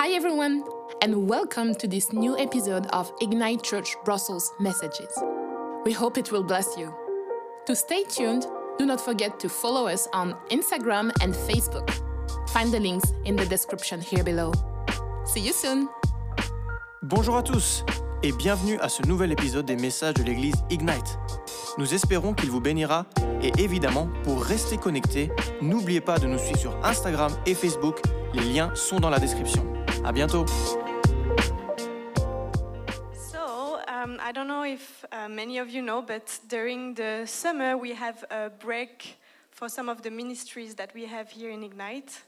Hi, everyone, and welcome to this new episode of Ignite Church Brussels Messages. We hope it will bless you. To stay tuned, do not forget to follow us on Instagram and Facebook. Find the links in the description here below. See you soon! Bonjour à tous et bienvenue à ce nouvel épisode des messages de l'église Ignite. Nous espérons qu'il vous bénira et évidemment, pour rester connecté, n'oubliez pas de nous suivre sur Instagram et Facebook. Les liens sont dans la description. À bientôt. So, um, I don't know if uh, many of you know, but during the summer we have a break for some of the ministries that we have here in Ignite.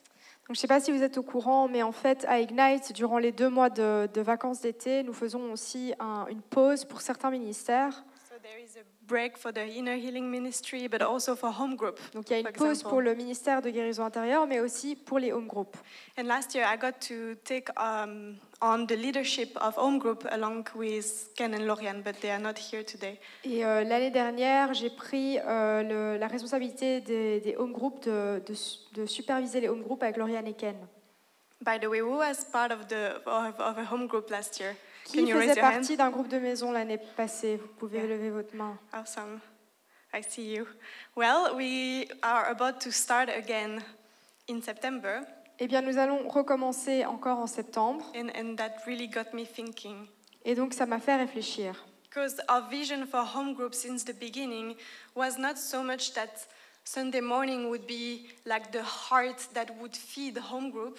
Donc, je ne sais pas si vous êtes au courant, mais en fait, à Ignite, durant les deux mois de, de vacances d'été, nous faisons aussi un- une pause pour certains ministères. So there is a break for the inner healing ministry, but also for home group. Donc, il y a une for pause pour le ministère de guérison intérieure, mais aussi pour les home groups. And last year I got to take um, on the leadership of home group along with Ken and Lorian, but they are not here today. Et euh, l'année dernière, j'ai pris euh, le- la responsabilité des, des home groups, de, de de superviser les home groups avec Lauriane et Ken. By the way, who was part of the of, of a home group last year? Qui Can you raise faisait your hand? partie d'un groupe de maison l'année passée? Vous pouvez Yeah. lever votre main. Awesome. I see you. Well, we are about to start again in September, Eh bien, nous allons recommencer encore en septembre. and, and that really got me thinking. Et donc, ça m'a fait réfléchir. Because our vision for home group since the beginning was not so much that Sunday morning would be like the heart that would feed home group,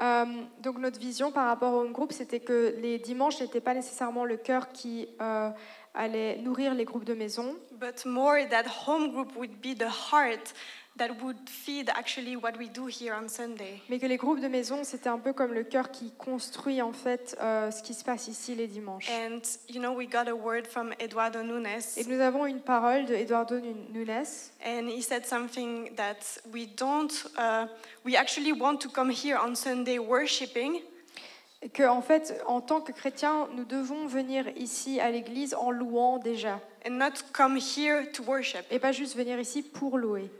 Euh, donc notre vision par rapport au home group, c'était que les dimanches n'étaient pas nécessairement le cœur qui euh, allait nourrir les groupes de maison, but more that home group would be the heart that would feed actually what we do here on Sunday. mais que les groupes de maison, c'était un peu comme le cœur qui construit en fait euh, ce qui se passe ici les dimanches. And you know, we got a word from Eduardo Nunes. Et nous avons une parole de Eduardo Nu- Nunes And he said something that we don't, uh, we actually want to come here on Sunday worshiping, et que en fait, en tant que chrétiens, nous devons venir ici à l'église en louant déjà, and not come here to worship. et pas juste venir ici pour louer.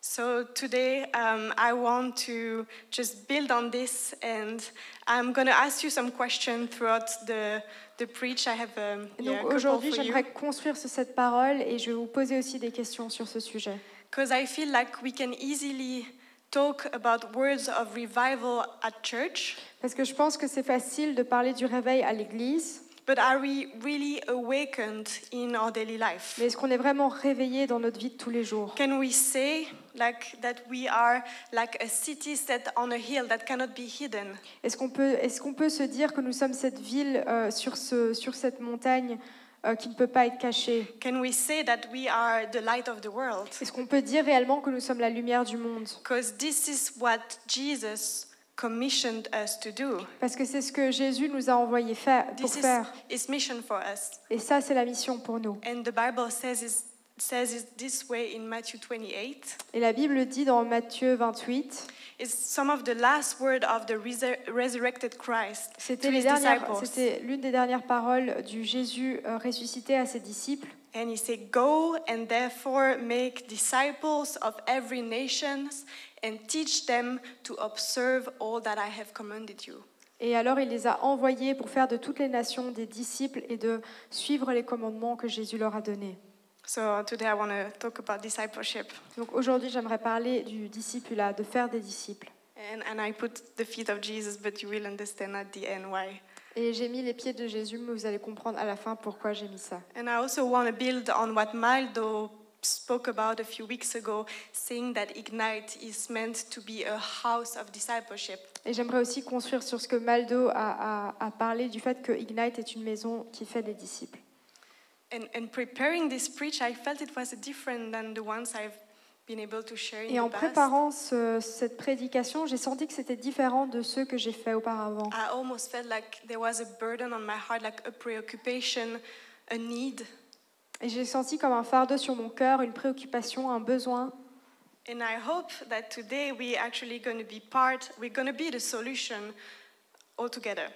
So today um, I want to just build on this, and I'm going to ask you some questions throughout the, the preach. I have um, yeah, donc aujourd'hui, j'aimerais construire sur cette parole et je vais vous poser aussi des questions sur ce sujet. Because I feel like we can easily talk about words of revival at church, Parce que je pense que c'est facile de parler du réveil à l'église, but are we really awakened in our daily life? mais est-ce qu'on est vraiment réveillé dans notre vie de tous les jours? Can we say like that we are like a city set on a hill that cannot be hidden? Est-ce qu'on peut, est qu'on peut se dire que nous sommes cette ville euh, sur, ce, sur cette montagne euh, qui ne peut pas être cachée? Can we say that we are the light of the world? Est-ce qu'on peut dire réellement que nous sommes la lumière du monde? Because this is what Jesus commissioned us to do. Parce que c'est ce que Jésus nous a envoyé faire, pour This is faire. his mission for us. Et ça, c'est la mission pour nous. And the Bible says it, says it this way in Matthew 28. Et la Bible dit dans Matthieu 28, It's some of the last word of the resur- resurrected Christ c'était c'était l'une des dernières paroles du Jésus euh, ressuscité à ses disciples. And he said, Go and therefore make disciples of every nation and teach them to observe all that I have commanded you. Et alors il les a envoyés pour faire de toutes les nations des disciples et de suivre les commandements que Jésus leur a donnés. So today I want to talk about discipleship. Donc aujourd'hui j'aimerais parler du discipulat, de faire des disciples. And, and I put the feet of Jesus, but you will understand at the end why. Et j'ai mis les pieds de Jésus, mais vous allez comprendre à la fin pourquoi j'ai mis ça. And I also want to build on what Maldo spoke about a few weeks ago, saying that Ignite is meant to be a house of discipleship. Et j'aimerais aussi construire sur ce que Maldo a, a- a parlé du fait que Ignite est une maison qui fait des disciples. And, and preparing this preach, I felt it was different than the ones I've been able to share in Et en the past. préparant ce- cette prédication, j'ai senti que c'était différent de ceux que j'ai fait auparavant. I almost felt like there was a burden on my heart, like a preoccupation, a need. Et j'ai senti comme un fardeau sur mon cœur, une préoccupation, un besoin. And I hope that today we actually going to be part, we're going to be the solution altogether.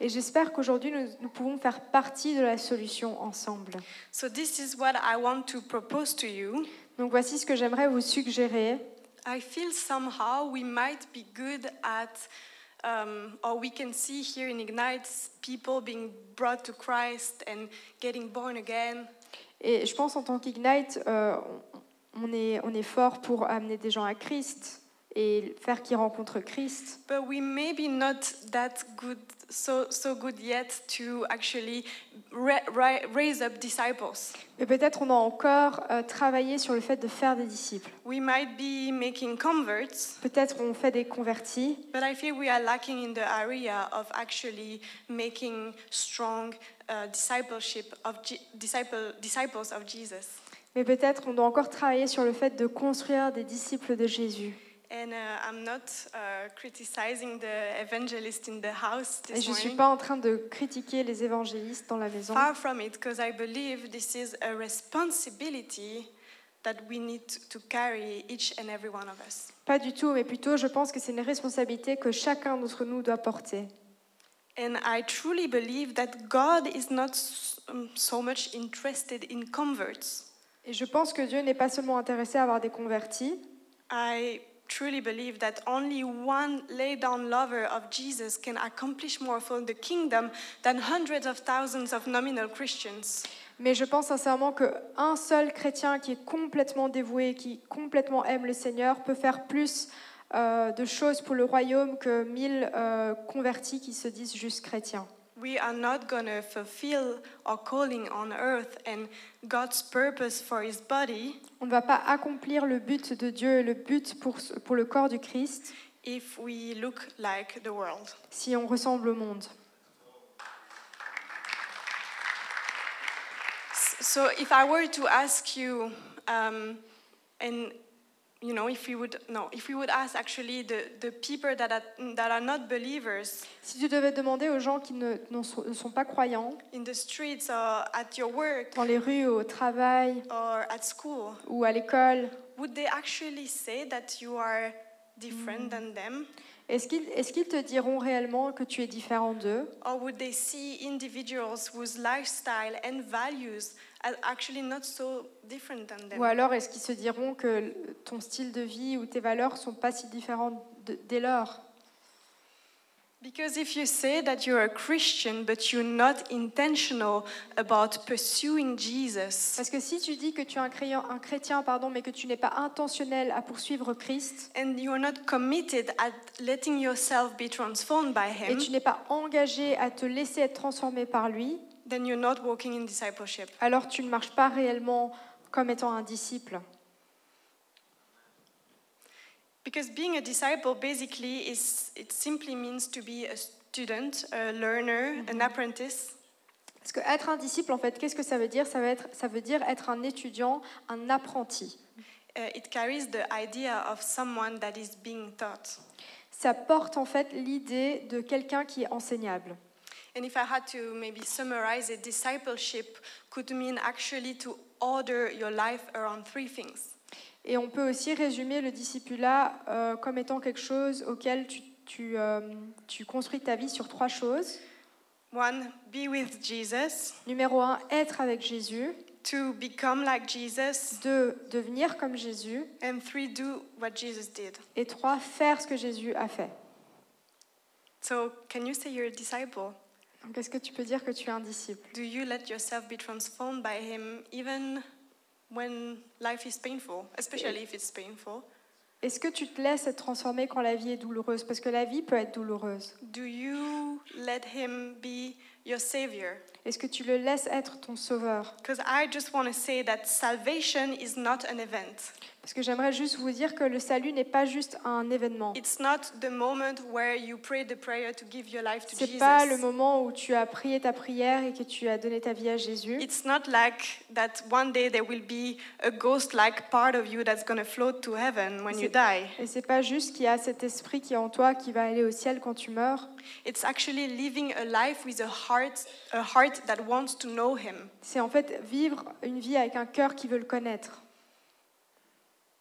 Et j'espère qu'aujourd'hui, nous, nous pouvons faire partie de la solution ensemble. So this is what I want to propose to you. Donc voici ce que j'aimerais vous suggérer. I feel somehow we might be good at um, or we can see here in Ignite people being brought to Christ and getting born again. Et je pense en tant qu'Ignite, euh, on, est, on est fort pour amener des gens à Christ et faire qu'ils rencontrent Christ. But we may not that good, so, so good yet to actually ra- ra- raise up disciples. Mais peut-être on a encore euh, travaillé sur le fait de faire des disciples. We might be making converts, Peut-être on fait des convertis, but I feel we are lacking in the area of actually making strong uh, discipleship of Je- disciple, disciples of Jesus. mais peut-être on doit encore travailler sur le fait de construire des disciples de Jésus. And uh, I'm not uh, criticizing the evangelist in the house Et this je ne suis pas en train de critiquer les évangélistes dans la maison. Far from it, because I believe this is a responsibility that we need to carry each and every one of us. Pas du tout, mais plutôt je pense que c'est une responsabilité que chacun d'entre nous doit porter. And I truly believe that God is not um, so much interested in converts. Et je pense que Dieu n'est pas seulement intéressé à avoir des convertis, I truly believe that only one laid down lover of Jesus can accomplish more for the kingdom than hundreds of thousands of nominal Christians. mais je pense sincèrement qu'un seul chrétien qui est complètement dévoué, qui complètement aime le Seigneur, peut faire plus euh, de choses pour le royaume que mille euh, convertis qui se disent juste chrétiens. We are not going to fulfill our calling on earth and God's purpose for his body On ne va pas accomplir le but de Dieu et le but pour, pour le corps du Christ if we look like the world. si on ressemble au monde. So if I were to ask you, um, and you know, if we would no, if we would ask actually the, the people that are, that are not believers Si tu devais demander aux gens qui ne, sont, ne sont pas croyants, in the streets or at your work dans les rues, au travail or at school, ou à l'école, would they actually say that you are different than them? est-ce qu'ils, te diront réellement que tu es différent d'eux? Or would they see individuals whose lifestyle and values actually not so different than them? Ou alors est-ce qu'ils se diront que ton style de vie ou tes valeurs sont pas si différentes de- dès lors? Because if you say that you're a Christian but you're not intentional about pursuing Jesus, Parce que si tu dis que tu es un chrétien, un chrétien pardon, mais que tu n'es pas intentionnel à poursuivre Christ and you're not committed at letting yourself be transformed by et Him, tu n'es pas engagé à te laisser être transformé par lui, then you're not walking in discipleship. alors tu ne marches pas réellement comme étant un disciple. Because being a disciple basically is it simply means to be a student, a learner, an apprentice. Parce que être un disciple, en fait, qu'est-ce que ça veut dire? Ça veut, être, ça veut dire être un étudiant, un apprenti. Uh, it carries the idea of someone that is being taught. Ça porte en fait l'idée de quelqu'un qui est enseignable. And if I had to maybe summarize it, discipleship could mean actually to order your life around three things. Et on peut aussi résumer le discipulat euh, comme étant quelque chose auquel tu, tu, euh, tu construis ta vie sur trois choses. One, be with Jesus. Numéro un, être avec Jésus. Two, become like Jesus. Deux, devenir comme Jésus. And three, do what Jesus did. Et trois, faire ce que Jésus a fait. So, can you say you're a disciple? Donc, est-ce que tu peux dire que tu es un disciple? Do you let yourself be transformed by Him even when life is painful, especially if it's painful? Est-ce que tu te laisses être transformé quand la vie est douloureuse? Parce que la vie peut être douloureuse. Do you let Him be your Savior? Est-ce que tu le laisses être ton sauveur? Because I just want to say that salvation is not an event. Parce que j'aimerais juste vous dire que le salut n'est pas juste un événement. C'est pas le moment où tu as prié ta prière et que tu as donné ta vie à Jésus. It's not like that one day there will be a ghost like part of you that's going to float to heaven when you die. Et c'est pas juste qu'il y a cet esprit qui est en toi qui va aller au ciel quand tu meurs. It's actually living a life with a heart, a heart that wants to know Him. C'est en fait vivre une vie avec un cœur qui veut le connaître.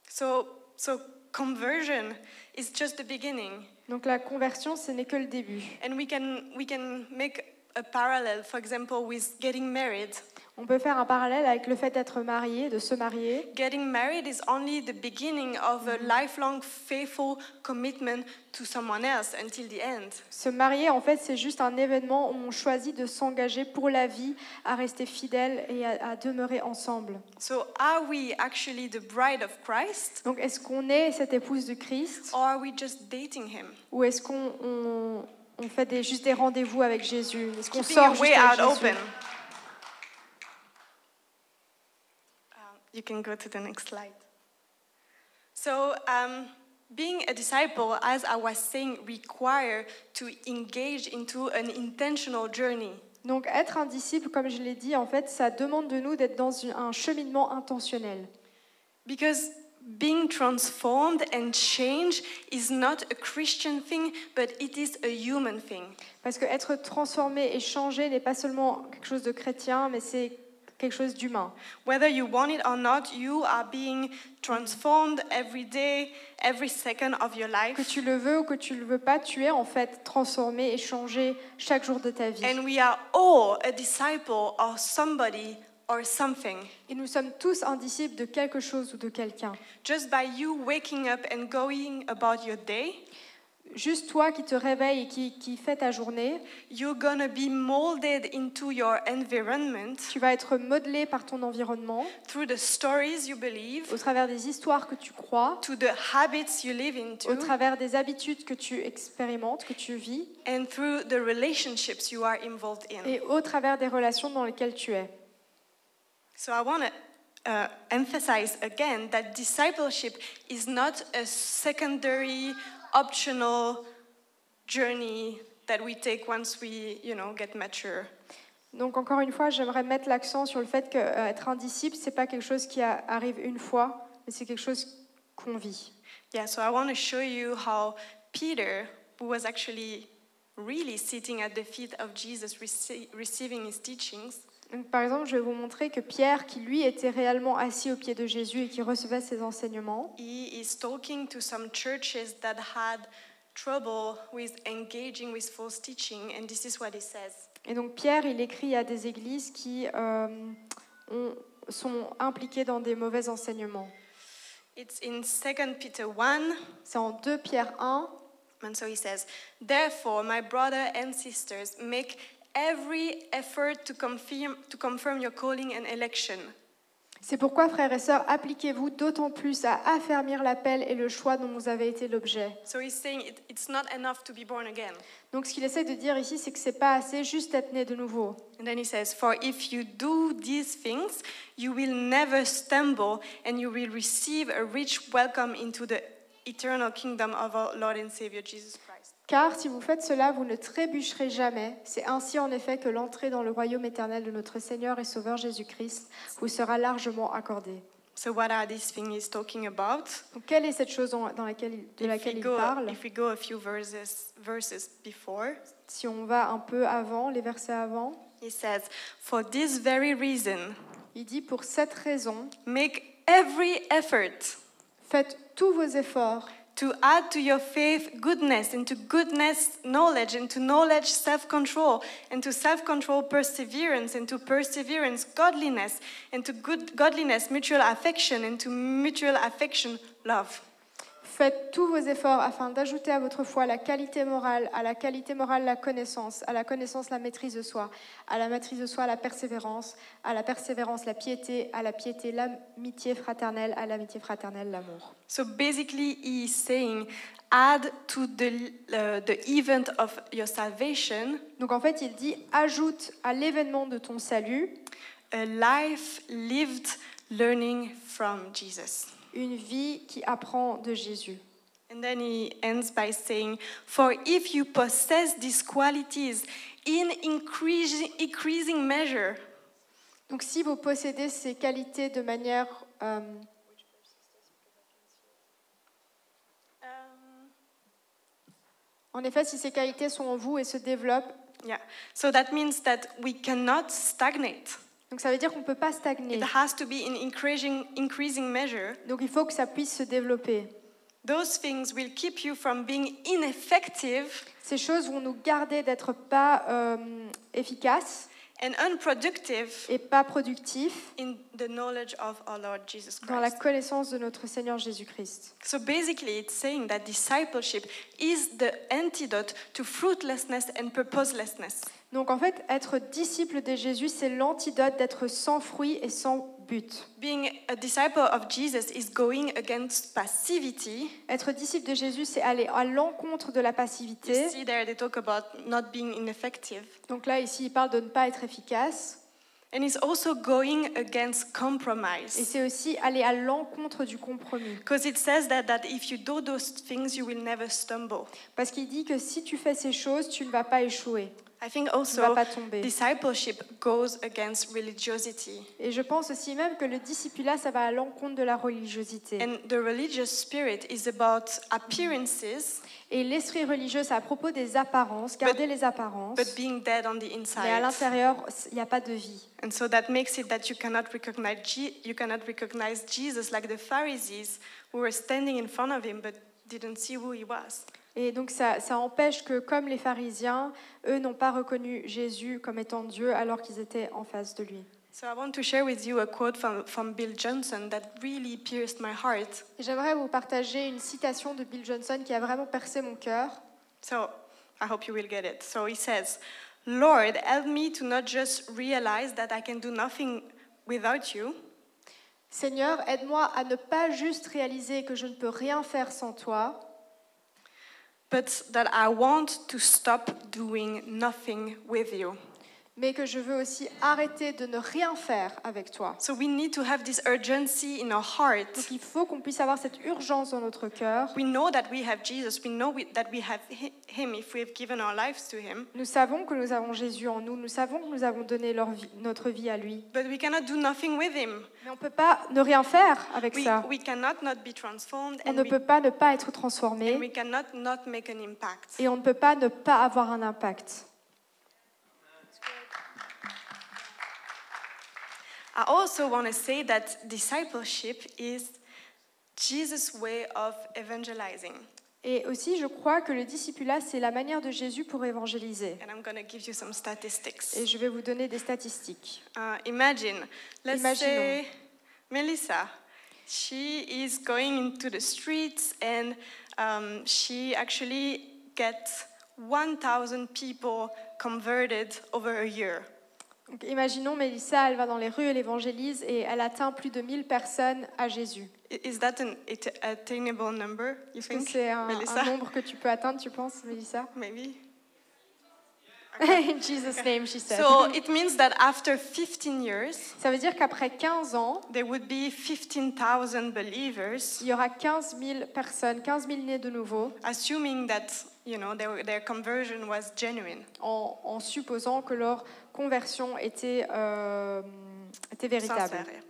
So, so conversion is just the beginning, Donc la conversion, ce n'est que le début. and we can we can make a parallel, for example, with getting married. On peut faire un parallèle avec le fait d'être marié, de se marier. Getting married is only the beginning of a lifelong faithful commitment to someone else until the end. Se marier, en fait, c'est juste un événement où on choisit de s'engager pour la vie, à rester fidèle et à, à demeurer ensemble. So, are we actually the bride of Christ? Donc, est-ce qu'on est cette épouse de Christ? Or are we just dating him? ou est-ce qu'on on, on fait des, juste des rendez-vous avec Jésus? Est-ce qu'on sort juste avec Jésus? open. You can go to the next slide. So, um, being a disciple, as I was saying, require to engage into an intentional journey. Donc, être un disciple, comme je l'ai dit, en fait, ça demande de nous d'être dans un cheminement intentionnel. Because being transformed and changed is not a Christian thing, but it is a human thing. Parce que être transformé et changé n'est pas seulement quelque chose de chrétien, mais c'est quelque chose d'humain. Whether you want it or not, you are being transformed every day, every second of your Que life. tu le veux ou que tu le veux pas, tu es en fait transformé et changé chaque jour de ta vie. And we are all a disciple of somebody or something. Et nous sommes tous un disciple de quelque chose ou de quelqu'un. Just by you waking up and going about your day, Juste toi qui te réveilles et qui, qui fais ta journée, you're gonna be molded into your environment. Tu vas être modelé par ton environnement. Through the stories you believe, au travers des histoires que tu crois, to the habits you live into, au travers des habitudes que tu expérimentes, que tu vis, and through the relationships you are involved in. et au travers des relations dans lesquelles tu es. So I want to uh, emphasize again that discipleship is not a secondary, optional journey that we take once we, you know, get mature. Donc encore une fois, j'aimerais mettre l'accent sur le fait qu'être euh, un disciple, c'est pas quelque chose qui a- arrive une fois, mais c'est quelque chose qu'on vit. Yeah, so I want to show you how Peter, who was actually really sitting at the feet of Jesus, rece- receiving his teachings, Donc, par exemple, je vais vous montrer que Pierre, qui lui était réellement assis au pied de Jésus et qui recevait ses enseignements, he is talking to some churches that had trouble with engaging with false teaching, and this is what he says. et donc Pierre, il écrit à des églises qui euh, ont- sont impliquées dans des mauvais enseignements. It's in 2 Peter 1, C'est en 2 Pierre 1, and so he says, Therefore, my brother and sisters, make every effort to confirm, to confirm your calling and election. C'est pourquoi, frères et sœurs, appliquez-vous d'autant plus à affermir l'appel et le choix dont vous avez été l'objet. So he's saying it, it's not enough to be born again. Donc ce qu'il essaie de dire ici, c'est que c'est pas assez juste d'être né de nouveau. And then he says, For if you do these things, you will never stumble, and you will receive a rich welcome into the eternal kingdom of our Lord and Savior Jesus Christ. Car si vous faites cela, vous ne trébucherez jamais. C'est ainsi en effet que l'entrée dans le royaume éternel de notre Seigneur et Sauveur Jésus-Christ vous sera largement accordée. So, what are these things he's talking about? Donc quelle est cette chose dans- laquelle, de If laquelle we, il parle? if we go a few verses, verses before, Si on va un peu avant, les versets avant, he says, For this very reason, il dit pour cette raison, make every effort faites tous vos efforts to add to your faith goodness, and to goodness, knowledge, and to knowledge, self control, and to self control, perseverance, and to perseverance, godliness, and to good, godliness, mutual affection, and to mutual affection, love. Faites tous vos efforts afin d'ajouter à votre foi la qualité morale, à la qualité morale la connaissance, à la connaissance la maîtrise de soi, à la maîtrise de soi la persévérance, à la persévérance la piété, à la piété l'amitié fraternelle, à l'amitié fraternelle l'amour. So basically, he is saying, add to the, uh, the event of your salvation Donc en fait, il dit ajoute à l'événement de ton salut a life lived learning from Jesus. Une vie qui apprend de Jésus. And then he ends by saying, For if you possess these qualities in increasing, increasing measure, Donc si vous possédez ces qualités de manière euh, um, En effet, si ces qualités sont en vous et se développent, yeah, so that means that we cannot stagnate. Donc ça veut dire qu'on ne peut pas stagner. It has to be in increasing, increasing measure. Donc il faut que ça puisse se développer. Those things will keep you from being ineffective Ces choses vont nous garder d'être pas euh, efficaces and unproductive et pas productif in the knowledge of our Lord Jesus dans la Christ. connaissance de notre Seigneur Jésus-Christ. So basically, it's saying that discipleship is the antidote to fruitlessness and purposelessness. Donc en fait, être disciple de Jésus, c'est l'antidote d'être sans fruit et sans but. Being a disciple of Jesus is going against passivity. Être disciple de Jésus, c'est aller à l'encontre de la You passivité. see there, they talk about not being ineffective. Donc là, ici, il parle de ne pas être efficace. And it's also going against Et compromise. c'est aussi aller à l'encontre du compromis. Because it says that, that if you do those things, you will never stumble. Parce qu'il dit que si tu fais ces choses, tu ne vas pas échouer. I think Tu ne also pas tomber. discipleship goes against religiosity. Et je pense aussi même que le discipulat, ça va à l'encontre de la religiosité. And the religious spirit is about appearances, Et l'esprit religieux, c'est à propos des apparences, garder les apparences. but being dead on the Mais à inside. l'intérieur, il n'y a pas de vie. And so that makes it that you cannot recognize you cannot recognize Jesus like the Pharisees who were standing in front of him but didn't see who he was. Et donc ça, ça empêche que, comme les pharisiens, eux n'ont pas reconnu Jésus comme étant Dieu alors qu'ils étaient en face de lui. So I want to share with you a quote from, from Bill Johnson that really pierced my heart. Et J'aimerais vous partager une citation de Bill Johnson qui a vraiment percé mon cœur. So I hope you will get it. So he says, Lord, help me to not just realize that I can do nothing without you, Seigneur, aide-moi à ne pas juste réaliser que je ne peux rien faire sans toi, but that I want to stop doing nothing with you. Mais que je veux aussi arrêter de ne rien faire avec toi. So we need to have this urgency in our heart. Donc il faut qu'on puisse avoir cette urgence dans notre cœur. We know that we have Jesus. We know we, that we have hi- Him if we have given our lives to Him. Nous savons que nous avons Jésus en nous, nous savons que nous avons donné leur vie- notre vie à lui. But we cannot do nothing with Him. Mais on ne peut pas ne rien faire avec We, ça. we cannot not be transformed On and ne we, peut pas ne pas être and transformé we cannot not make an impact. et on ne peut pas ne pas avoir un impact. I also want to say that discipleship is Jesus' way of evangelizing. Et aussi, je crois que le discipulat, c'est la manière de Jésus pour évangéliser. And I'm going to give you some statistics. Et je vais vous donner des statistiques. Uh, imagine, let's Imaginons. say Melissa, she is going into the streets and um, she actually gets 1,000 people converted over a year. Donc, imaginons Mélissa, elle va dans les rues, elle évangélise et elle atteint plus de 1000 personnes à Jésus. Is that an at- attainable number, you Est-ce que think, c'est un nombre que tu peux atteindre, tu penses, Mélissa? Maybe. In Jesus' name, she said. So it means that after 15 years, Ça veut dire qu'après 15 ans, there would be 15,000 believers, il y aura 15 000 personnes, 15 000 nés de nouveau, assuming that you know their, their conversion was genuine. en, en supposant que leur conversion était, euh, était véritable. Sincere.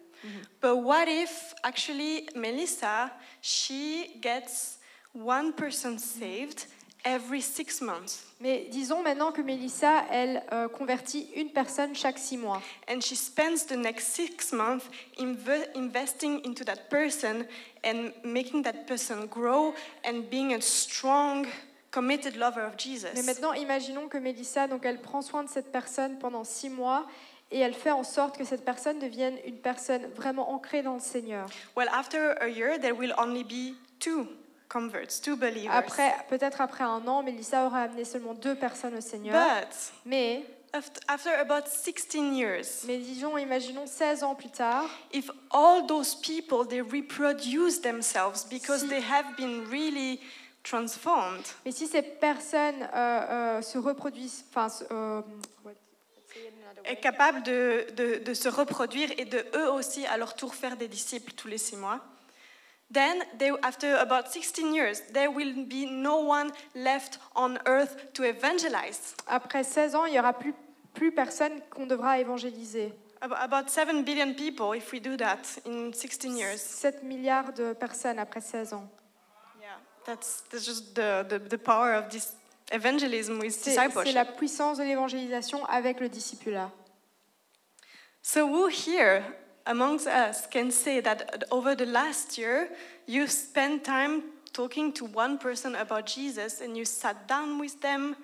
But what if actually Melissa, she gets one person saved every six months, Mais disons maintenant que Mélissa, elle euh, convertit une personne chaque six mois. and she spends the next six months inve- investing into that person and making that person grow and being a strong, committed lover of Jesus. Mais maintenant, imaginons que Mélissa, donc elle prend soin de cette personne pendant six mois et elle fait en sorte que cette personne devienne une personne vraiment ancrée dans le Seigneur. Well, after a year, there will only be two converts, two believers. Après, peut-être après un an, Mélissa aura amené seulement deux personnes au Seigneur. But Mais, aft- after about 16 years, mais disons, imaginons 16 ans plus tard, if all those people they reproduce themselves because Si- they have been really transformed, mais si ces personnes euh, euh, se reproduisent, enfin, euh, est capable de, de, de se reproduire et de eux aussi à leur tour faire des disciples tous les six mois, then they, after about 16 years, there will be no one left on earth to evangelize. après 16 ans, il n'y aura plus, plus personne qu'on devra évangéliser. Ab- About 7 billion people if we do that in 16 years. 7 milliards de personnes après 16 ans. Yeah, that's, that's just the, the, the power of this evangelism with C'est c'est discipleship. la puissance de l'évangélisation avec le discipulat. So who here amongst us can say that over the last year you spent time talking to one person about Jesus and you sat down with them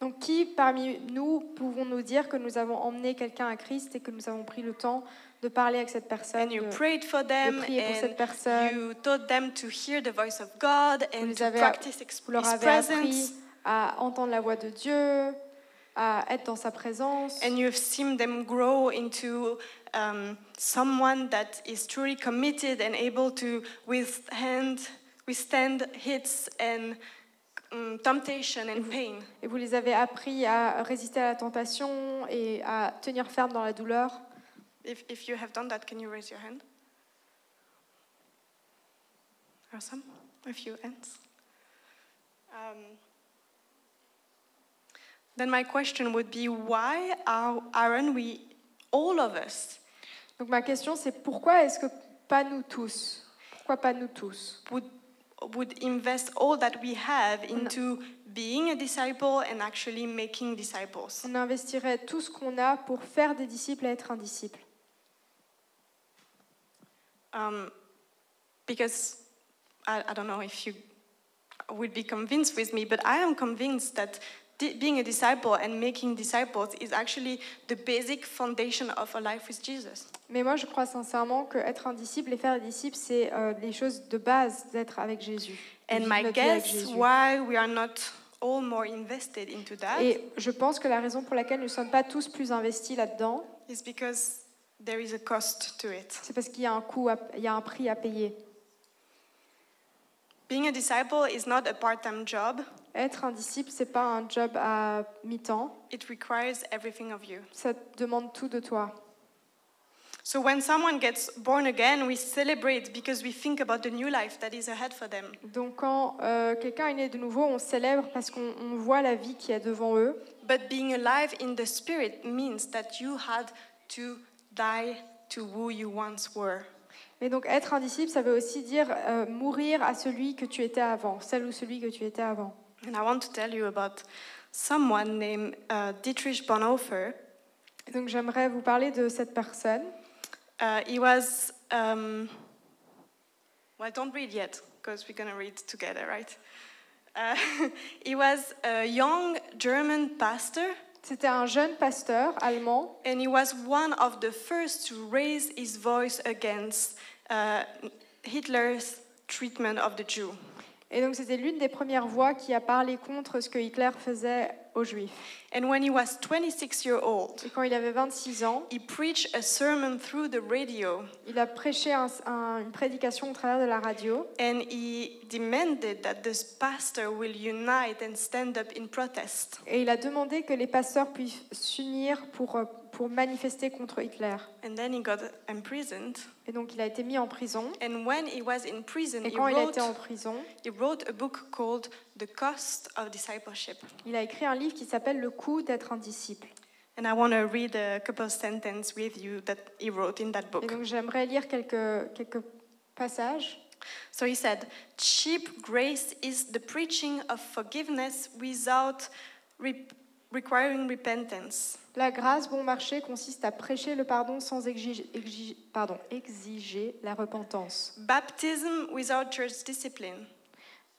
Donc qui parmi nous pouvons-nous dire que nous avons emmené quelqu'un à Christ et que nous avons pris le temps de parler avec cette personne, And you de, prayed for them, prier pour cette personne. you taught them to hear the voice of God vous, and les to practice vous leur His avez appris presence. à entendre la voix de Dieu, à être dans sa présence. And you've seen them grow into um, someone that is truly committed and able to withstand, withstand hits and um, temptation and pain. Et vous les avez appris à résister à la tentation et à tenir ferme dans la douleur. If, if you have done that, can you raise your hand? Awesome. A few hands. Um, then my question would be why are, aren't we, all of us, Donc ma question c'est pourquoi est-ce que pas nous tous Pourquoi pas nous tous would, would invest all that we have into being a disciple and actually making disciples? On investirait tout ce qu'on a pour faire des disciples et être un disciple. Um, because I, I don't know if you would be convinced with me, but I am convinced that being a disciple and making disciples is actually the basic foundation of a life with Jesus. Mais moi je crois sincèrement que être un disciple et faire des disciples c'est euh, les choses de base d'être avec Jésus. And my guess why we are not all more invested into that Et je pense que la raison pour laquelle nous ne sommes pas tous plus investis là-dedans, is because there is a cost to it. c'est parce qu'il y a un coût, à- il y a un prix à payer. Being a disciple is not a part-time job. Être un disciple, c'est pas un job à mi-temps. It requires everything of you. Ça demande tout de toi. So when someone gets born again, we celebrate because we think about the new life that is ahead for them. Donc quand euh, quelqu'un est né de nouveau, on célèbre parce qu'on on voit la vie qui est devant eux. But being alive in the spirit means that you had to die to who you once were. Mais donc être un disciple, ça veut aussi dire euh, mourir à celui que tu étais avant, celle ou celui que tu étais avant. And I want to tell you about someone named uh, Dietrich Bonhoeffer. Donc j'aimerais vous parler de cette personne. Uh, he was, um, well, don't read yet, because we're going to read together, right? Uh, he was a young German pastor, C'était un jeune pasteur allemand and he was one of the first to raise his voice against uh, Hitler's treatment of the Jew. Et donc c'était l'une des premières voix qui a parlé contre ce que Hitler faisait aux Juifs. And when he was 26 years old, Et quand il avait 26 ans, he preached a sermon through the radio il a prêché un- un- une prédication au travers de la radio and he demanded that this pastor will unite and stand up in protest. et il a demandé que les pasteurs puissent s'unir pour, euh, pour manifester contre Hitler. And then he got imprisoned. Et donc il a été mis en prison. And when he was in prison, Et he quand il a wrote, été en prison, he wrote a book called The Cost of Discipleship. il a écrit un livre qui s'appelle Le coût d'être un disciple. And I want to read a couple sentences with you that he wrote in that Et donc j'aimerais lire quelques, quelques passages. So he said, Cheap grace is the preaching of forgiveness without re- requiring repentance. La grâce bon marché consiste à prêcher le pardon sans exiger, exiger- pardon, exiger la repentance. Baptism without church discipline.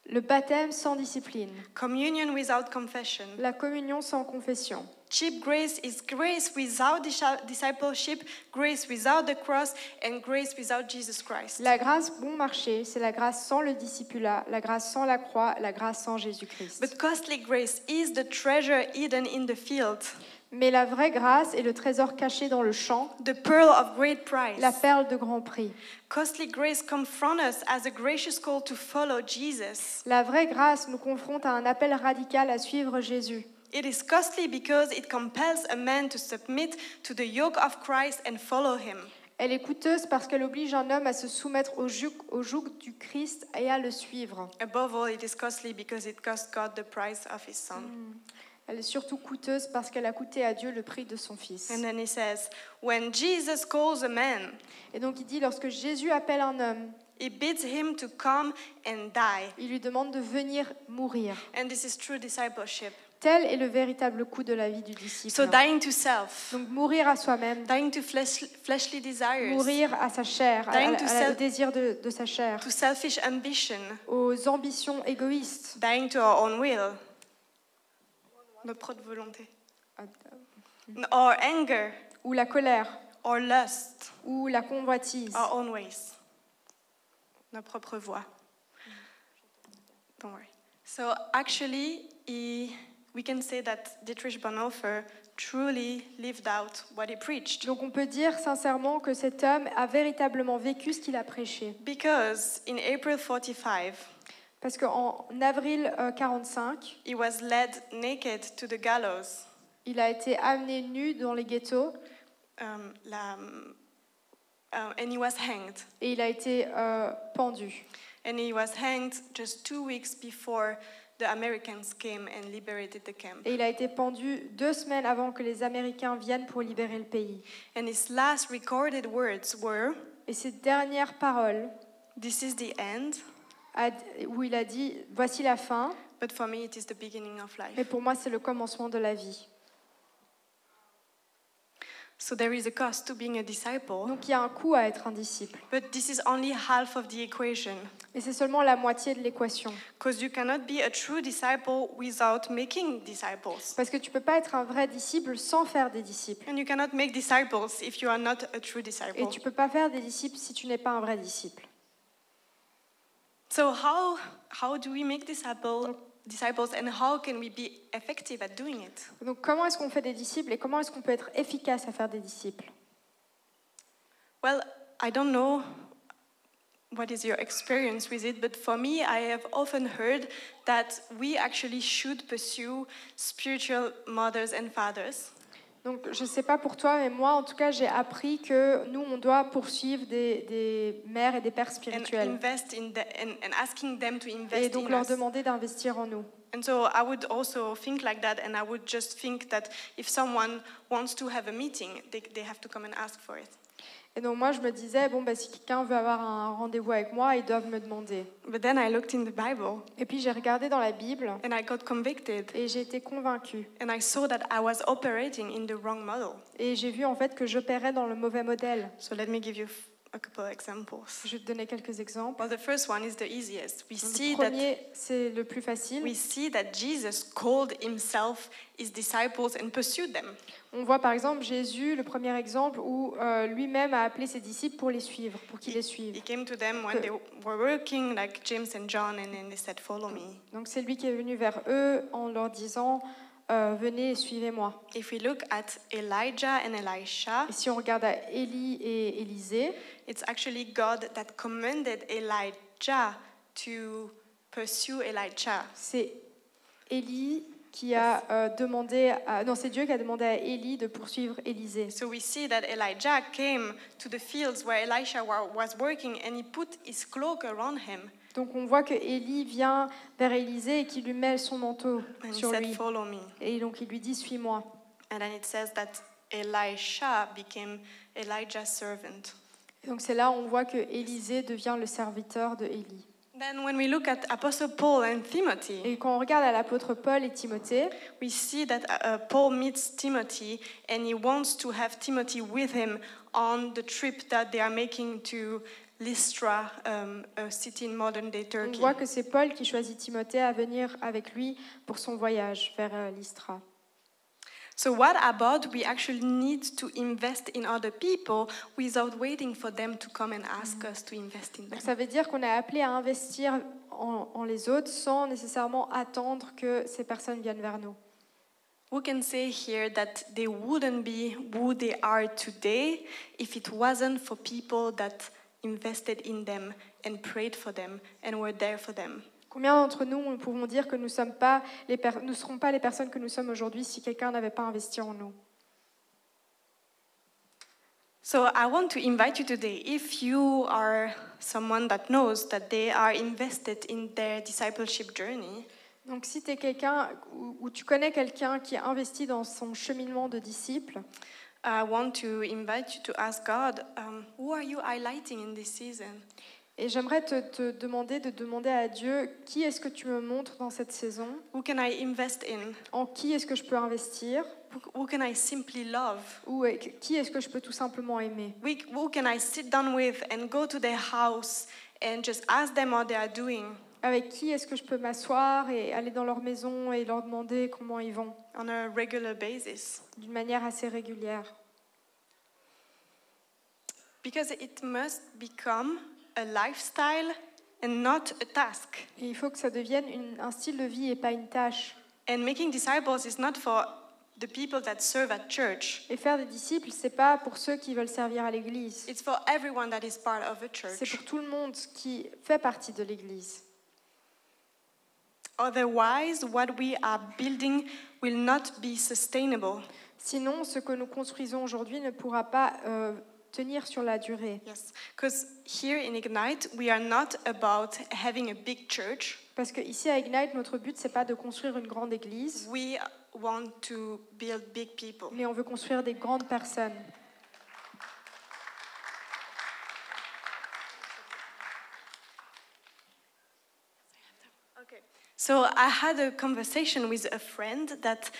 Le baptême sans discipline. Communion without confession. La communion sans confession. Cheap grace is grace without disci- discipleship, grace without the cross, and grace without Jesus Christ. La grâce bon marché, c'est la grâce sans le discipulat, la grâce sans la croix, la grâce sans Jésus-Christ. But costly grace is the treasure hidden in the field, Mais la vraie grâce est le trésor caché dans le champ, the pearl of great price. la perle de grand prix. Costly grace confronts us as a gracious call to follow Jesus. La vraie grâce nous confronte à un appel radical à suivre Jésus. It is costly because it compels a man to submit to the yoke of Christ and follow him. Elle est coûteuse parce qu'elle oblige un homme à se soumettre au joug, au joug du Christ et à le suivre. Above all, it is costly because it cost God the price of his son. Elle est surtout coûteuse parce qu'elle a coûté à Dieu le prix de son Fils. And then he says, When Jesus calls a man, Et donc il dit, lorsque Jésus appelle un homme, he bids him to come and die. il lui demande de venir mourir. And this is true discipleship. Tel est le véritable coût de la vie du disciple. So dying to self, Donc mourir à soi-même, dying to flesh, fleshly desires, mourir à sa chair, à, à- Dying to à- self- au désir de, de sa chair, to selfish ambition, aux ambitions égoïstes, dying to our own will. Notre propre volonté. Or anger, ou la colère, or lust, ou la convoitise. our own ways. Notre propre voie. Don't worry. So actually, he, we can say that Dietrich Bonhoeffer truly lived out what he preached. Donc on peut dire sincèrement que cet homme a véritablement vécu ce qu'il a prêché. Because in April 45, Parce qu'en avril euh, 45, he was led naked to the gallows. il a été amené nu dans les ghettos Um, la, uh, and he was hanged. et il a été euh, pendu. And he was hanged just two weeks before the Americans came and liberated the camp. Et il a été pendu deux semaines avant que les Américains viennent pour libérer le pays. And his last recorded words were, Et ses dernières paroles, This is the end, a- où il a dit Voici la fin, but for me it is the beginning of life. mais pour moi c'est le commencement de la vie. So there is a cost to being a disciple, Donc il y a un coût à être un disciple. but this is only half of the equation. Et c'est seulement la moitié de l'équation. Because you cannot be a true disciple without making disciples. Parce que tu peux pas être un vrai disciple sans faire des disciples. And you cannot make disciples if you are not a true Et tu peux pas faire des disciples si tu n'es pas un vrai disciple. So how how do we make disciple, disciples and how can we be effective at doing it? Donc comment est-ce qu'on fait des disciples et comment est-ce qu'on peut être efficace à faire des disciples Well, I don't know what is your experience with it, but for me, I have often heard that we actually should pursue spiritual mothers and fathers. Donc je sais pas pour toi, mais moi en tout cas j'ai appris que nous on doit poursuivre des, des mères et des pères And spirituels invest in the, and, and asking them to et invest donc in leur us. demander d'investir en nous. And so I would also think like that, and I would just think that if someone wants to have a meeting, they, they have to come and ask for it. Et donc moi je me disais bon bah si quelqu'un veut avoir un rendez-vous avec moi, ils doivent me demander. But then I looked in the Bible, Et puis j'ai regardé dans la Bible and I got convicted, et j'ai été convaincue and I saw that I was operating in the wrong model. et j'ai vu en fait que j'opérais dans le mauvais modèle. So let me give you a couple examples. Je vais te donner quelques exemples. Well, the first one is the easiest. We Le see that premier c'est le plus facile. we see that Jesus called himself his disciples and pursued them. On voit par exemple Jésus, le premier exemple, où euh, lui-même a appelé ses disciples pour les suivre, pour qu'ils les He suivent. came to them when they were working, like James and John, and then they said, "Follow me." Donc c'est lui qui est venu vers eux en leur disant euh, Venez suivez-moi. If we look at Elijah and Elisha, Et si on regarde à Élie et Élisée, it's actually God that commanded Elijah to pursue Elijah. c'est Élie qui a euh, demandé, à, non c'est Dieu qui a demandé à Élie de poursuivre Élisée. So we see that Elijah came to the fields where Elisha wa- was working, and he put his cloak around him, Donc on voit que Élie vient vers Élisée et qu'il lui met son manteau and sur said, lui. "Follow me." Et donc il lui dit Suis-moi. And then it says that Elisha became Elijah's servant. Et Donc c'est là où on voit que Élisée devient le serviteur de Élie. Then, when we look at Apostle Paul and Timothy, Et quand on regarde à l'apôtre Paul et Timothée, we see that uh, Paul meets Timothy and he wants to have Timothy with him on the trip that they are making to Lystra, um, a city in modern day on voit que c'est Paul qui choisit Timothée à venir avec lui pour son voyage vers euh, Lystra. So, what about we actually need to invest in other people without waiting for them to come and ask us to invest in them? Donc ça veut dire qu'on est appelé à investir en, en les autres sans nécessairement attendre que ces personnes viennent vers nous. Who can say here that they wouldn't be who they are today if it wasn't for people that invested in them and prayed for them and were there for them? Combien d'entre nous nous pouvons dire que nous sommes pas les per- ne serons pas les personnes que nous sommes aujourd'hui si quelqu'un n'avait pas investi en nous? So I want to invite you today, if you are someone that knows that they are invested in their discipleship journey, Donc si tu es quelqu'un ou, ou tu connais quelqu'un qui est investi dans son cheminement de disciple, I want to invite you to ask God, um, who are you highlighting in this season? et j'aimerais te, te demander de demander à Dieu qui est-ce que tu me montres dans cette saison, Who can I invest in? en qui est-ce que je peux investir? Who, can I simply love? ou euh, qui est-ce que je peux tout simplement aimer? Who can I sit down with and go to their house and just ask them how they are doing? Avec qui est-ce que je peux m'asseoir et aller dans leur maison et leur demander comment ils vont on a regular basis. d'une manière assez régulière Because it must become a lifestyle and not a task. Et il faut que ça devienne une- un style de vie et pas une tâche. And making disciples is not for the people that serve at church. Et faire des disciples, c'est pas pour ceux qui veulent servir à l'église. It's for everyone that is part of a C'est church. pour tout le monde qui fait partie de l'église. Otherwise, what we are building will not be sustainable. Sinon, ce que nous construisons aujourd'hui ne pourra pas euh, tenir sur la durée. Yes, because here in Ignite, we are not about having a big church. Parce que ici à Ignite, notre but c'est pas de construire une grande église, We want to build big people. mais on veut construire des grandes personnes. So I had a conversation with a friend that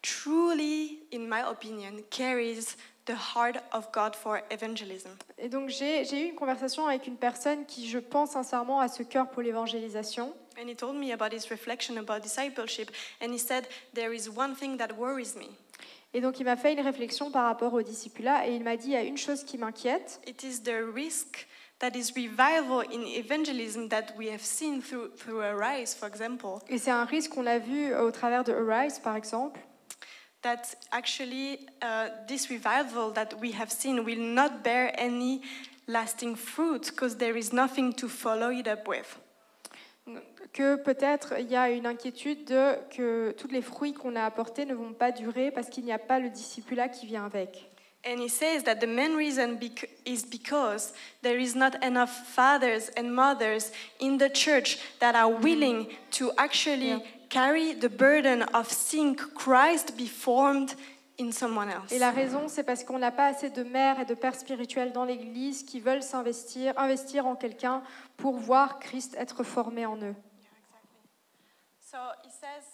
truly, in my opinion, carries the heart of God for evangelism. Et donc j'ai eu une conversation avec une personne qui, je pense sincèrement, a ce cœur pour l'évangélisation. And he told me about his reflection about discipleship, and he said, There is one thing that worries me. Et donc il m'a fait une réflexion par rapport au discipulat et il m'a dit il y a une chose qui m'inquiète, It is the risk that is revival in evangelism that we have seen through, through Arise, for example, et c'est un risque qu'on a vu au travers de Arise par exemple, that actually uh, this revival that we have seen will not bear any lasting fruit because there is nothing to follow it up with. que peut-être il y a une inquiétude de que tous les fruits qu'on a apportés ne vont pas durer parce qu'il n'y a pas le discipulat qui vient avec. And he says that the main reason bec- is because there is not enough fathers and mothers in the church that are willing to actually Yeah. carry the burden of seeing Christ be formed in someone else. Et la raison, c'est parce qu'on n'a pas assez de mères et de pères spirituels dans l'Église qui veulent s'investir, investir en quelqu'un pour voir Christ être formé en eux. So he says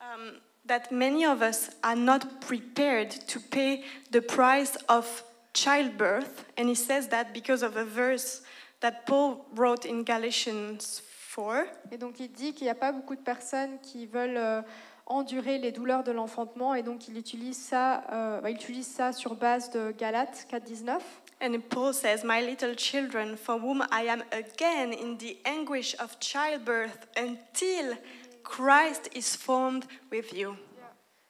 um, that many of us are not prepared to pay the price of childbirth. And he says that because of a verse that Paul wrote in Galatians 4. Et donc il dit qu'il n'y a pas beaucoup de personnes qui veulent euh, endurer les douleurs de l'enfantement et donc il utilise ça, euh, il utilise ça sur base de Galates 4.19. And Paul says, My little children, for whom I am again in the anguish of childbirth until Christ is formed with you.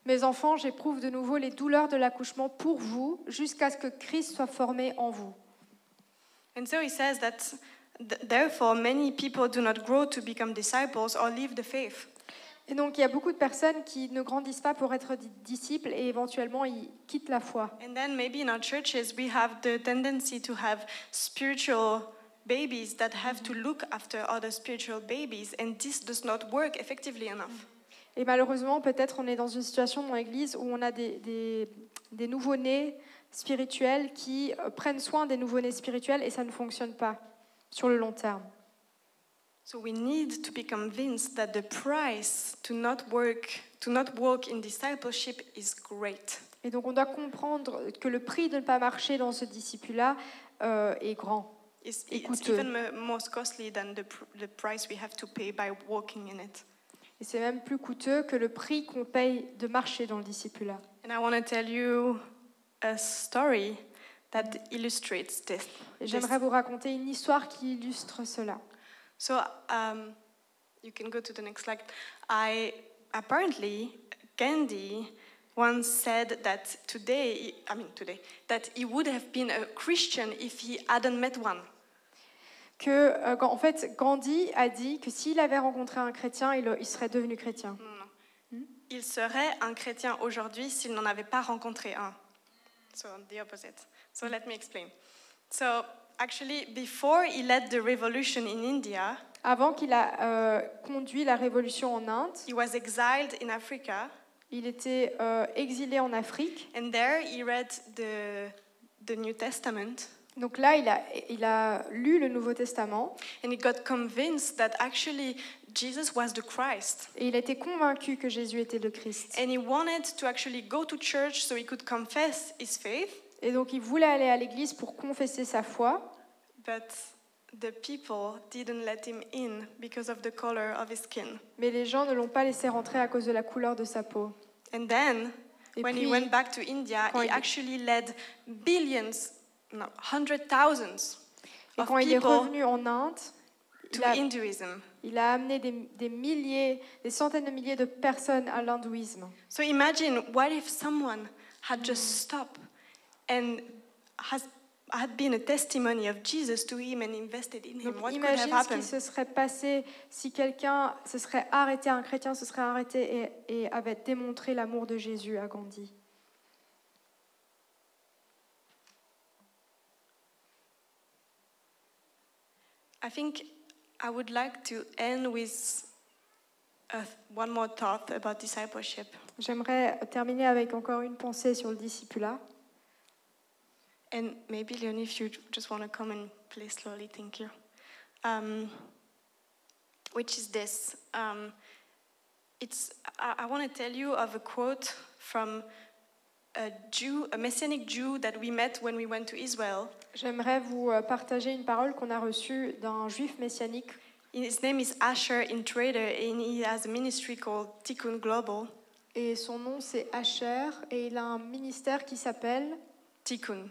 Mes enfants, j'éprouve de nouveau les douleurs de l'accouchement pour vous jusqu'à ce que Christ soit formé en vous. And so he says that therefore many people do not grow to become disciples or leave the faith. Et donc il y a beaucoup de personnes qui ne grandissent pas pour être disciples et éventuellement ils quittent la foi. And then maybe in our churches we have the tendency to have spiritual babies that have to look after other spiritual babies, and this does not work effectively enough. Et malheureusement, peut-être on est dans une situation dans l'Église où on a des, des, des nouveau-nés spirituels qui euh, prennent soin des nouveau-nés spirituels et ça ne fonctionne pas sur le long terme. So we need to be convinced that the price to not work, to not walk in discipleship is great. Et donc on doit comprendre que le prix de ne pas marcher dans ce discipulat euh, est grand. It's, it's coûteux. even mo- most costly than the, pr- the price we have to pay by walking in it. Et c'est même plus coûteux que le prix qu'on paye de marcher dans le discipulat. And I want to tell you a story that illustrates this. j'aimerais vous raconter une histoire qui illustre cela. So um, you can go to the next slide. I apparently Gandhi once said that today, I mean today, that he would have been a Christian if he hadn't met one. Que, euh, en fait, Gandhi a dit que s'il avait rencontré un chrétien, il, il serait devenu chrétien. Non, non. Il serait un chrétien aujourd'hui s'il n'en avait pas rencontré un. So the opposite. So let me explain. So actually, before he led the revolution in India, Avant qu'il a euh, conduit la révolution en Inde, he was exiled in Africa, il était euh, exilé en Afrique. and there he read the the New Testament. Donc là, il a, il a lu le Nouveau Testament And he got convinced that actually Jesus was the Christ. et il a été convaincu que Jésus était le Christ. And he wanted to actually go to church so he could confess his faith. Et donc il voulait aller à l'église pour confesser sa foi, But the people didn't let him in because of the color of his skin. Mais les gens ne l'ont pas laissé rentrer à cause de la couleur de sa peau. And then, Et when puis, he went back to India, quand he il- actually led billions, no, hundred thousands et of quand il est people revenu en Inde, to il a, Hinduism. il a amené des, des milliers, des centaines de milliers de personnes à l'hindouisme. So imagine what if someone had just stopped and has had been a testimony of Jesus to him and invested in him. Donc What could have imagine ce qui happened? se serait passé si quelqu'un se serait arrêté, un chrétien se serait arrêté et, et avait démontré l'amour de Jésus à Gandhi. I think I would like to end with uh, one more thought about discipleship. J'aimerais terminer avec encore une pensée sur le discipulat. And maybe, Leonie, if you just want to come and play slowly, thank you. Um, which is this? Um, it's, I, I want to tell you of a quote from a Jew, a Messianic Jew that we met when we went to Israel. J'aimerais vous euh, partager une parole qu'on a reçue d'un juif messianique. His name is Asher Intrader, and he has a ministry called Tikkun Global. Et son nom, c'est Asher, et il a un ministère qui s'appelle, Tikkun.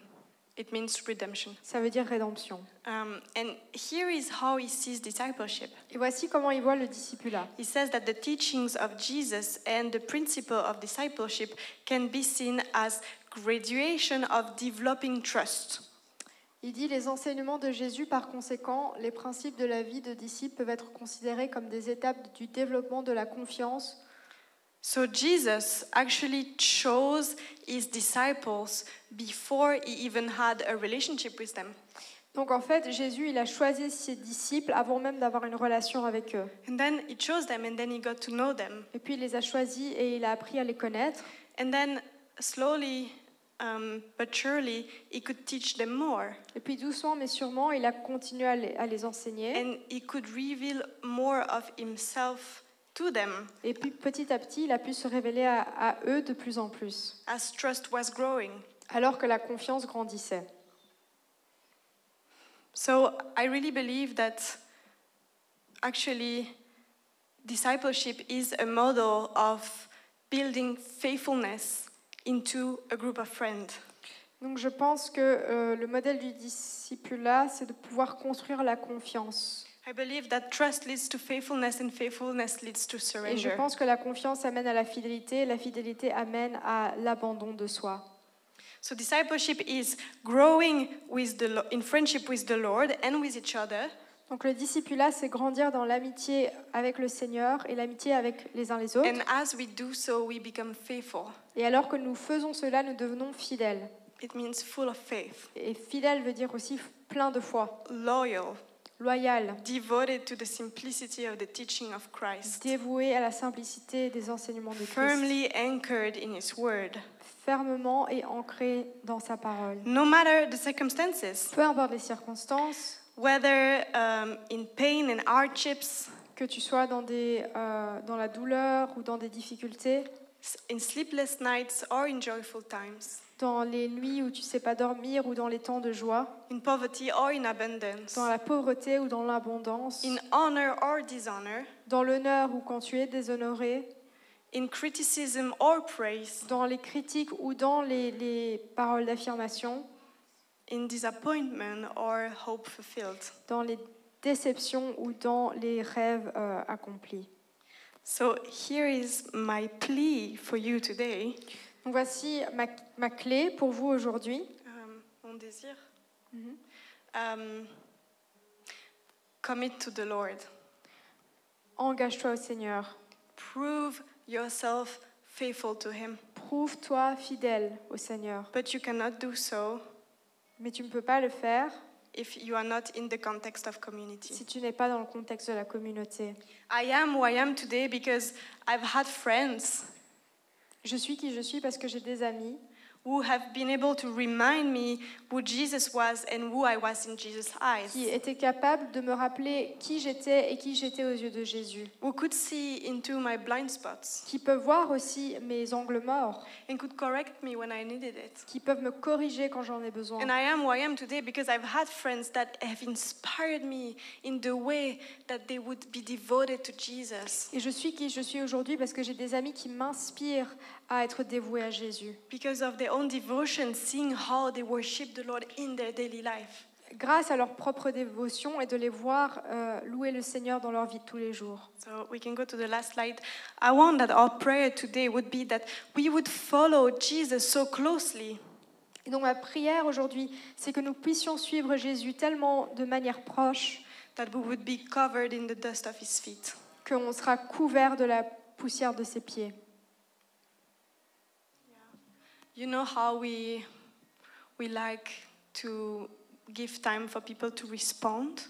It means redemption. ça veut dire rédemption. Um, and here is how he sees discipleship. Et voici comment il voit le discipulat. He says that the teachings of Jesus and the principle of discipleship can be seen as graduation of developing trust. Il dit les enseignements de Jésus, par conséquent, les principes de la vie de disciple peuvent être considérés comme des étapes du développement de la confiance. So Jesus actually chose his disciples before he even had a relationship with them. Donc en fait, Jésus, il a choisi ses disciples avant même d'avoir une relation avec eux. And then he chose them and then he got to know them. Et puis il les a choisis et il a appris à les connaître. And then slowly um, but surely he could teach them more. Et puis doucement mais sûrement, il a continué à les, à les enseigner. And he could reveal more of himself to them Et puis petit à petit, il a pu se révéler à, à eux de plus en plus, as trust was growing. alors que la confiance grandissait. So I really believe that actually discipleship is a model of building faithfulness into a group of friends. Donc je pense que euh, le modèle du discipulat, c'est de pouvoir construire la confiance. I believe that trust leads to faithfulness and faithfulness leads to Et je surrender. pense que la confiance amène à la fidélité, la fidélité amène à l'abandon de soi. So discipleship is growing with the Lo- in friendship with the Lord and with each other Donc le discipulat, c'est grandir dans l'amitié avec le Seigneur et l'amitié avec les uns les autres. and as we do so we become faithful. Et alors que nous faisons cela, nous devenons fidèles. It means full of faith, Et fidèle veut dire aussi plein de foi, loyal, loyal, devoted to the simplicity of the teaching of Christ, dévoué à la simplicité des enseignements de Christ, firmly anchored in his word. fermement et ancré dans sa parole. No matter the circumstances, Peu importe les circonstances, whether um, in pain and hardships, que tu sois dans, des, euh, dans la douleur ou dans des difficultés, in sleepless nights or in joyful times, dans les nuits où tu sais pas dormir ou dans les temps de joie, in poverty or in abundance, dans la pauvreté ou dans l'abondance, in honor or dishonor, dans l'honneur ou quand tu es déshonoré, in criticism or praise, dans les critiques ou dans les, les paroles d'affirmation, in disappointment or hope fulfilled. dans les déceptions ou dans les rêves euh, accomplis. So here is my plea for you today. Donc voici ma, ma clé pour vous aujourd'hui. Um, mon désir. Mhm. Um, commit to the Lord. Engage-toi au Seigneur. Prove yourself faithful to Him. Prouve-toi fidèle au Seigneur. But you cannot do so Mais tu ne peux pas le faire if you are not in the context of community. si tu n'es pas dans le contexte de la communauté. I am who I am today because I've had friends Je suis qui je suis parce que j'ai des amis who have been able to remind me who Jesus was and who I was in Jesus' eyes, qui était capable de me rappeler qui j'étais et qui j'étais aux yeux de Jésus, who could see into my blind spots qui peuvent voir aussi mes angles morts, and could correct me when I needed it. qui peuvent me corriger quand j'en ai besoin. And I am who I am today because I've had friends that have inspired me in the way that they would be devoted to Jesus. Et je suis qui je suis aujourd'hui parce que j'ai des amis qui m'inspirent à être dévoués à Jésus. Because of their own devotion, seeing how they worship the Lord in their daily life. Grâce à leur propre dévotion et de les voir euh, louer le Seigneur dans leur vie de tous les jours. So we can go to the last slide. I want that our prayer today would be that we would follow Jesus so closely Et donc ma prière aujourd'hui, c'est que nous puissions suivre Jésus tellement de manière proche that we would be covered in the dust of his feet. qu'on sera couvert de la poussière de ses pieds. You know how we we like to give time for people to respond?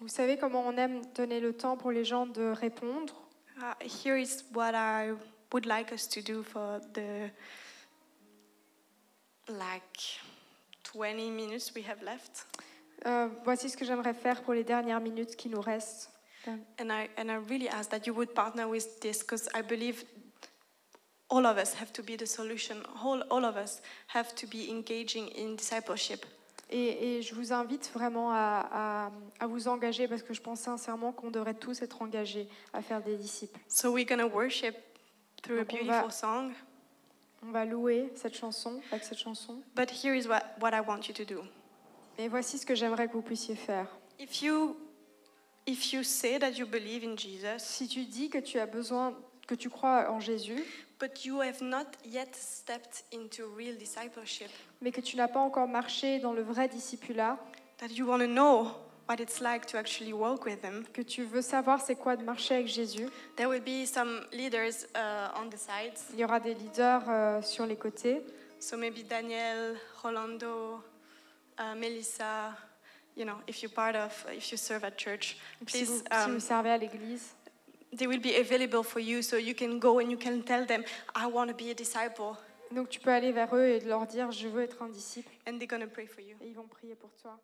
Vous savez comment on aime donner le temps pour les gens de répondre Uh, here is what I would like us to do for the like 20 minutes we have left. Euh, Voici ce que j'aimerais faire pour les dernières minutes qui nous restent. And I, and I really ask that you would partner with this because I believe all of us have to be the solution. All, all of us have to be engaging in discipleship. Et, et je vous invite vraiment à, à- à vous engager parce que je pense sincèrement qu'on devrait tous être engagés à faire des disciples. So we're going to worship through a Donc on beautiful va- song. On va louer cette chanson avec cette chanson. But here is what, what I want you to do. Et voici ce que j'aimerais que vous puissiez faire. If you, if you say that you believe in Jesus, Si tu dis que tu as besoin, que tu crois en Jésus, but you have not yet stepped into real discipleship, mais que tu n'as pas encore marché dans le vrai discipulat, that you want to know what it's like to actually walk with Him, que tu veux savoir c'est quoi de marcher avec Jésus, there will be some leaders uh, on the sides. il y aura des leaders euh, sur les côtés. So maybe Daniel, Rolando, uh, Melissa, you know, if you're part of, if you serve at church, Si vous, please, si um, vous servez à l'église, they will be available for you so you can go and you can tell them, I want to be a disciple, donc tu peux aller vers eux et leur dire je veux être un disciple and they're going to pray for you. et ils vont prier pour toi.